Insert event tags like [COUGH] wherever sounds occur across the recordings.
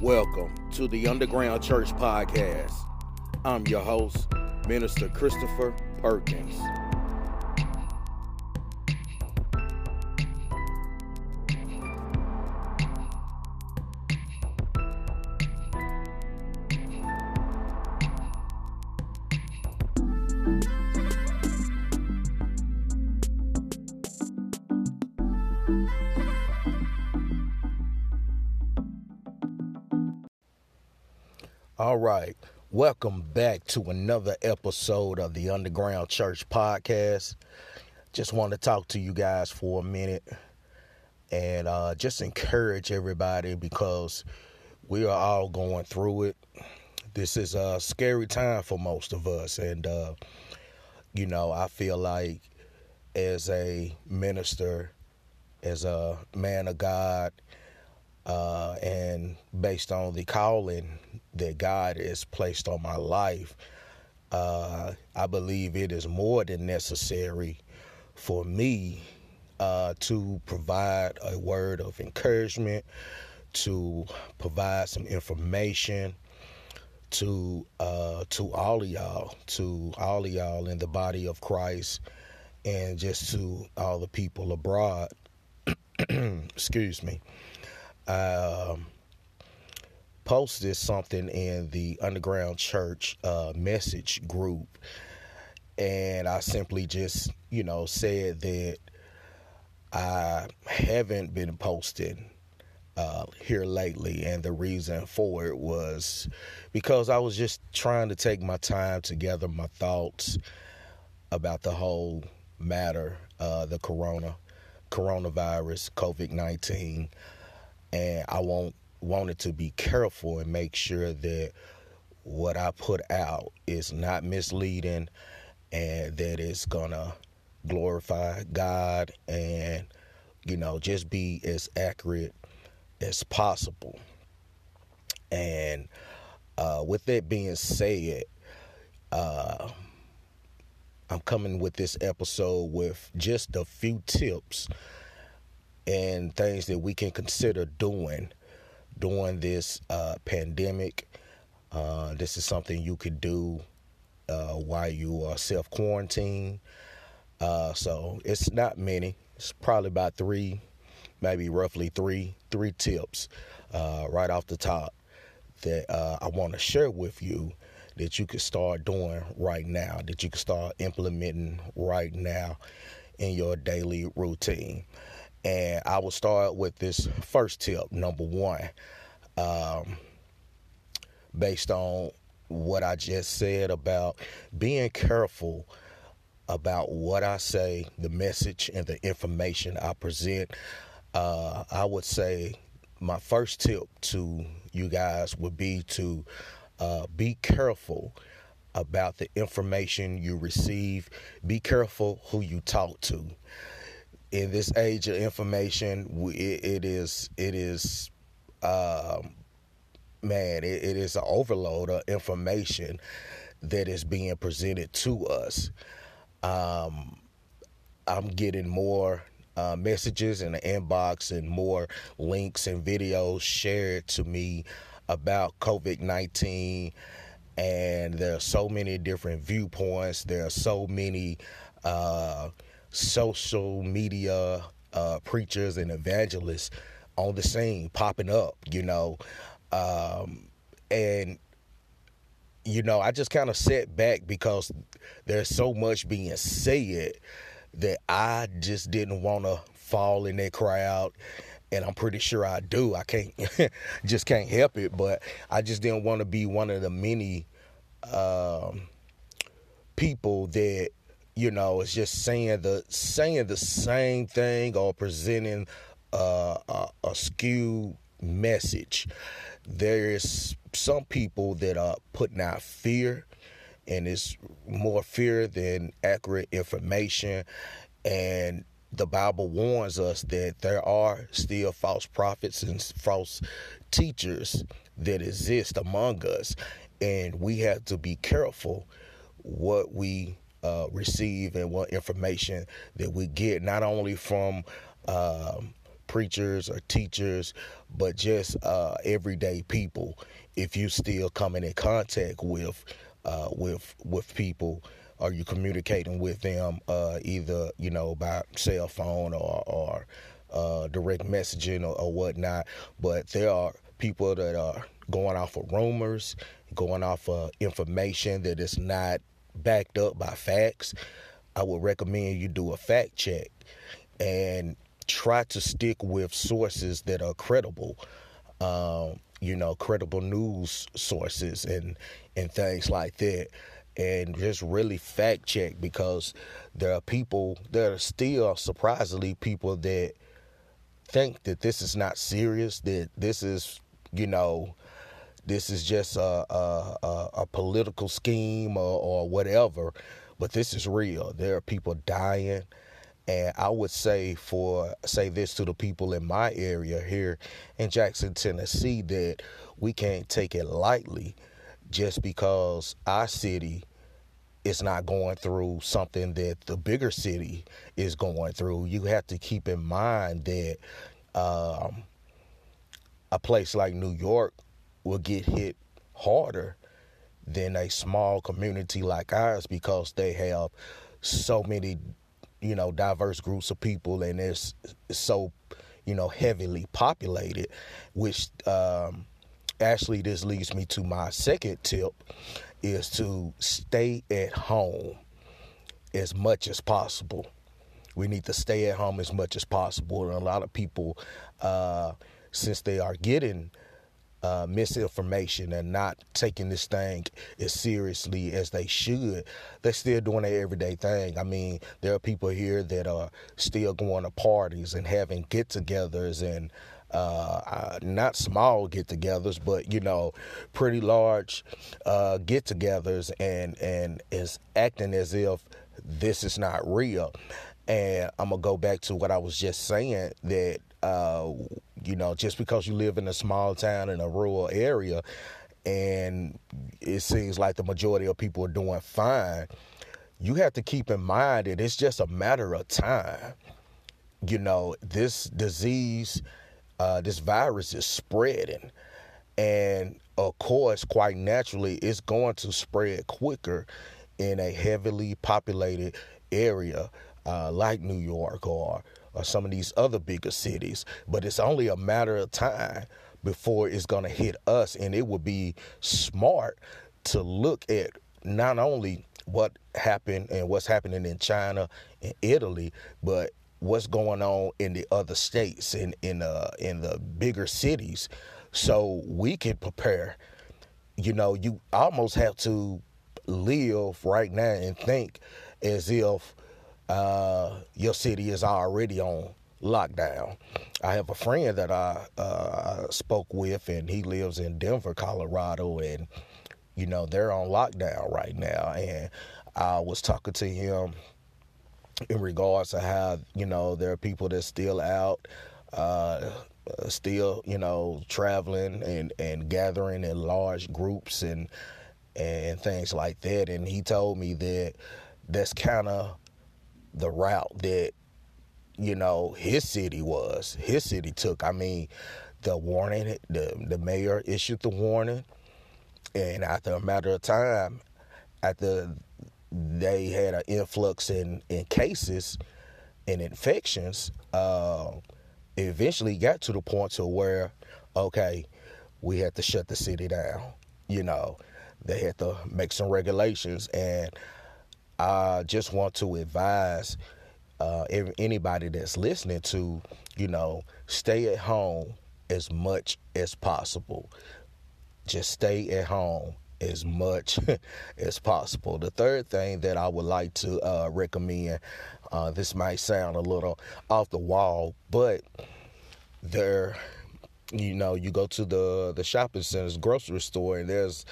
Welcome to the Underground Church Podcast. I'm your host, Minister Christopher Perkins. All right. Welcome back to another episode of the Underground Church Podcast. Just want to talk to you guys for a minute and uh, just encourage everybody because we are all going through it. This is a scary time for most of us. And, uh, you know, I feel like as a minister, as a man of God, uh, and based on the calling that God has placed on my life, uh, I believe it is more than necessary for me uh, to provide a word of encouragement, to provide some information to uh, to all of y'all, to all of y'all in the body of Christ, and just to all the people abroad. [CLEARS THROAT] Excuse me. Um, posted something in the underground church uh, message group. And i simply just you know said that i haven't been posting uh, here lately. And the reason for it was because i was just trying to take my time to gather my thoughts about the whole matter uh, the corona coronavirus covid-19 and I want wanted to be careful and make sure that what I put out is not misleading and that it's gonna glorify God and you know just be as accurate as possible. And uh, with that being said, uh, I'm coming with this episode with just a few tips and things that we can consider doing during this uh, pandemic. Uh, this is something you could do uh, while you are self quarantine. Uh, so it's not many. It's probably about three, maybe roughly three, three tips uh, right off the top that uh, I want to share with you that you could start doing right now, that you can start implementing right now in your daily routine. And I will start with this first tip, number one. Um, based on what I just said about being careful about what I say, the message and the information I present, uh, I would say my first tip to you guys would be to uh, be careful about the information you receive. Be careful who you talk to in this age of information, it, it is it is um, man, it, it is an overload of information that is being presented to us. Um, I'm getting more uh, messages in the inbox and more links and videos shared to me about COVID 19. And there are so many different viewpoints. There are so many uh, social media uh, preachers and evangelists on the scene popping up, you know. Um, and, you know, I just kind of sat back because there's so much being said that I just didn't want to fall in that crowd. And I'm pretty sure I do. I can't, [LAUGHS] just can't help it. But I just didn't want to be one of the many um, people that you know, it's just saying the saying the same thing or presenting uh, a, a skewed message. There is some people that are putting out fear, and it's more fear than accurate information. And the Bible warns us that there are still false prophets and false teachers that exist among us, and we have to be careful what we uh, receive and what information that we get, not only from um, preachers or teachers, but just uh, everyday people. If you still coming in contact with uh, with with people, are you communicating with them uh, either you know by cell phone or or uh, direct messaging or, or whatnot? But there are people that are going off of rumors, going off of information that is not backed up by facts. I would recommend you do a fact check and try to stick with sources that are credible. Um, you know, credible news sources and and things like that. And just really fact check because there are people, there are still surprisingly people that think that this is not serious, that this is, you know, this is just a, a, a, a political scheme or, or whatever, but this is real. There are people dying. And I would say for say this to the people in my area here in Jackson, Tennessee, that we can't take it lightly just because our city is not going through something that the bigger city is going through. You have to keep in mind that um, a place like New York will get hit harder than a small community like ours because they have so many, you know, diverse groups of people and it's so, you know, heavily populated, which um, actually this leads me to my second tip is to stay at home as much as possible. We need to stay at home as much as possible. And a lot of people, uh, since they are getting uh, misinformation and not taking this thing as seriously as they should, they're still doing their everyday thing. I mean, there are people here that are still going to parties and having get togethers and uh, not small get togethers, but you know, pretty large uh, get togethers and, and is acting as if this is not real. And I'm gonna go back to what I was just saying that uh, you know, just because you live in a small town in a rural area and it seems like the majority of people are doing fine, you have to keep in mind that it's just a matter of time. You know, this disease, uh, this virus is spreading. And of course, quite naturally, it's going to spread quicker in a heavily populated area uh, like New York or or some of these other bigger cities, but it's only a matter of time before it's going to hit us. And it would be smart to look at not only what happened and what's happening in China and Italy, but what's going on in the other states in in uh, in the bigger cities, so we can prepare. You know, you almost have to live right now and think as if uh, your city is already on lockdown. I have a friend that I uh, spoke with, and he lives in Denver, Colorado, and you know they're on lockdown right now. And I was talking to him in regards to how you know there are people that still out. Uh, still, you know, traveling and, and gathering in large groups and and things like that. And he told me that that's kind of the route that you know his city was. His city took. I mean, the warning. The the mayor issued the warning, and after a matter of time, after they had an influx in in cases and infections, uh, eventually got to the point to where, okay, we had to shut the city down. You know, they had to make some regulations and I just want to advise uh, anybody that's listening to, you know, stay at home as much as possible. Just stay at home as much [LAUGHS] as possible. The third thing that I would like to uh, recommend, uh, this might sound a little off the wall, but there, you know, you go to the the shopping centers, grocery store, and there's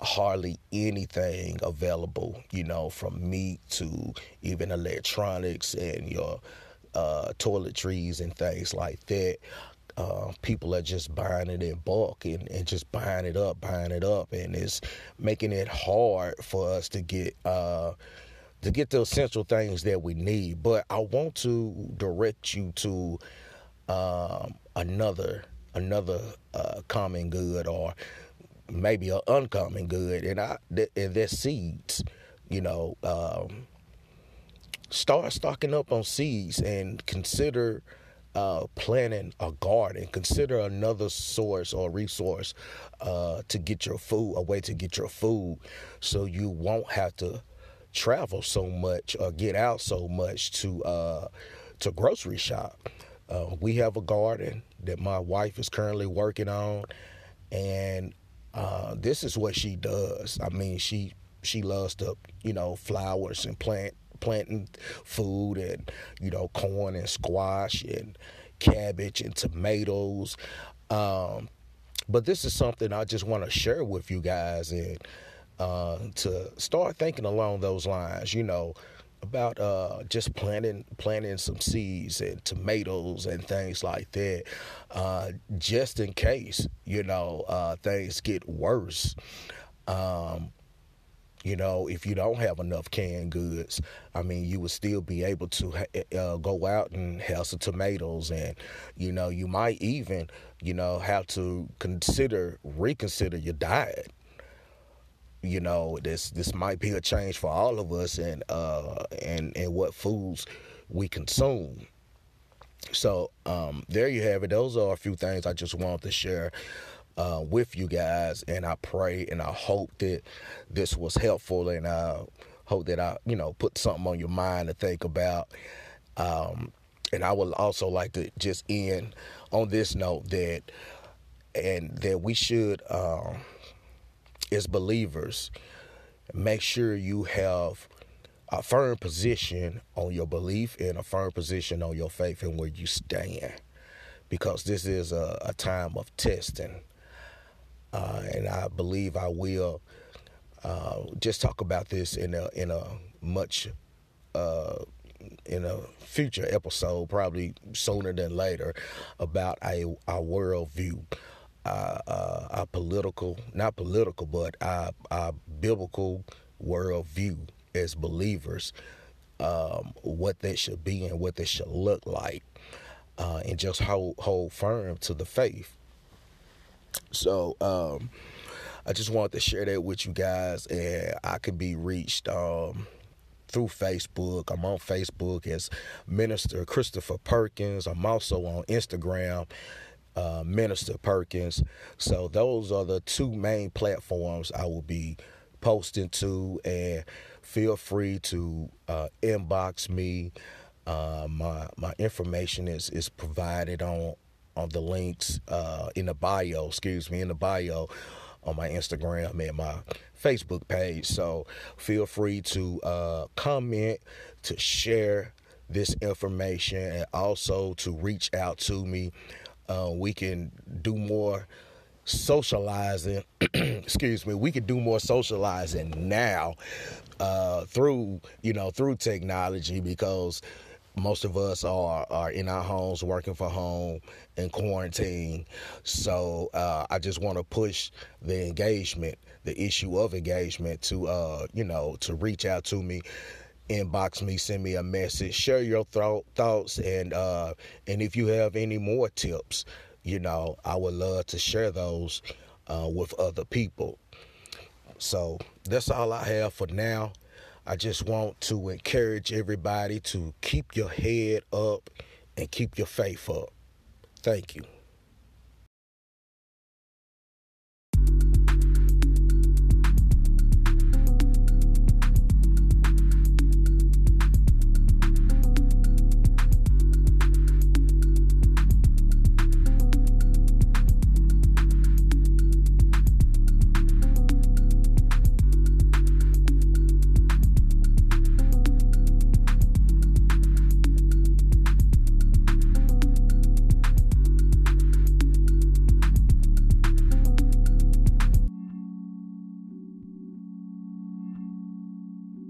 hardly anything available, you know, from meat to even electronics and your uh, toiletries and things like that. Uh, people are just buying it in bulk and, and just buying it up, buying it up, and it's making it hard for us to get uh, to get the essential things that we need. But I want to direct you to um, another another uh, common good or maybe an uncommon good, and I and their seeds. You know, um, start stocking up on seeds and consider uh, planting a garden. Consider another source or resource uh, to get your food, a way to get your food, so you won't have to travel so much or get out so much to uh, to grocery shop. Uh, we have a garden that my wife is currently working on, and uh, this is what she does. I mean, she she loves to you know flowers and plant planting food and you know corn and squash and cabbage and tomatoes. Um, but this is something I just want to share with you guys and uh, to start thinking along those lines. You know about uh, just planting planting some seeds and tomatoes and things like that, uh, just in case you know uh, things get worse. Um, you know, if you don't have enough canned goods, I mean, you would still be able to uh, go out and have some tomatoes, and you know, you might even, you know, have to consider reconsider your diet you know this this might be a change for all of us and uh and and what foods we consume. So um there you have it. Those are a few things i just wanted to share uh, with you guys and i pray and i hope that this was helpful and i hope that i you know put something on your mind to think about. Um and i would also like to just end on this note that and that we should um as believers, make sure you have a firm position on your belief and a firm position on your faith and where you stand. Because this is a, a time of testing. Uh, and I believe I will uh, just talk about this in a in a much uh, in a future episode, probably sooner than later, about a our worldview uh, our political, not political, but our, our biblical worldview as believers, um, what they should be and what they should look like, uh, and just hold, hold firm to the faith. So, um, I just wanted to share that with you guys, and I can be reached um, through Facebook. I'm on Facebook as Minister Christopher Perkins. I'm also on Instagram uh, Minister Perkins. So those are the two main platforms I will be posting to, and feel free to uh, inbox me. Uh, my my information is is provided on on the links uh, in the bio. Excuse me, in the bio on my Instagram and my Facebook page. So feel free to uh, comment, to share this information, and also to reach out to me uh, we can do more socializing. [CLEARS THROAT] excuse me. We can do more socializing now uh, through you know through technology because most of us are are in our homes working from home in quarantine so uh, i just want to push the engagement the issue of engagement to uh, you know to reach out to me inbox me, send me a message, share your th- thoughts, and uh, and if you have any more tips, you know, I would love to share those uh, with other people. So that's all I have for now. I just want to encourage everybody to keep your head up and keep your faith up. Thank you.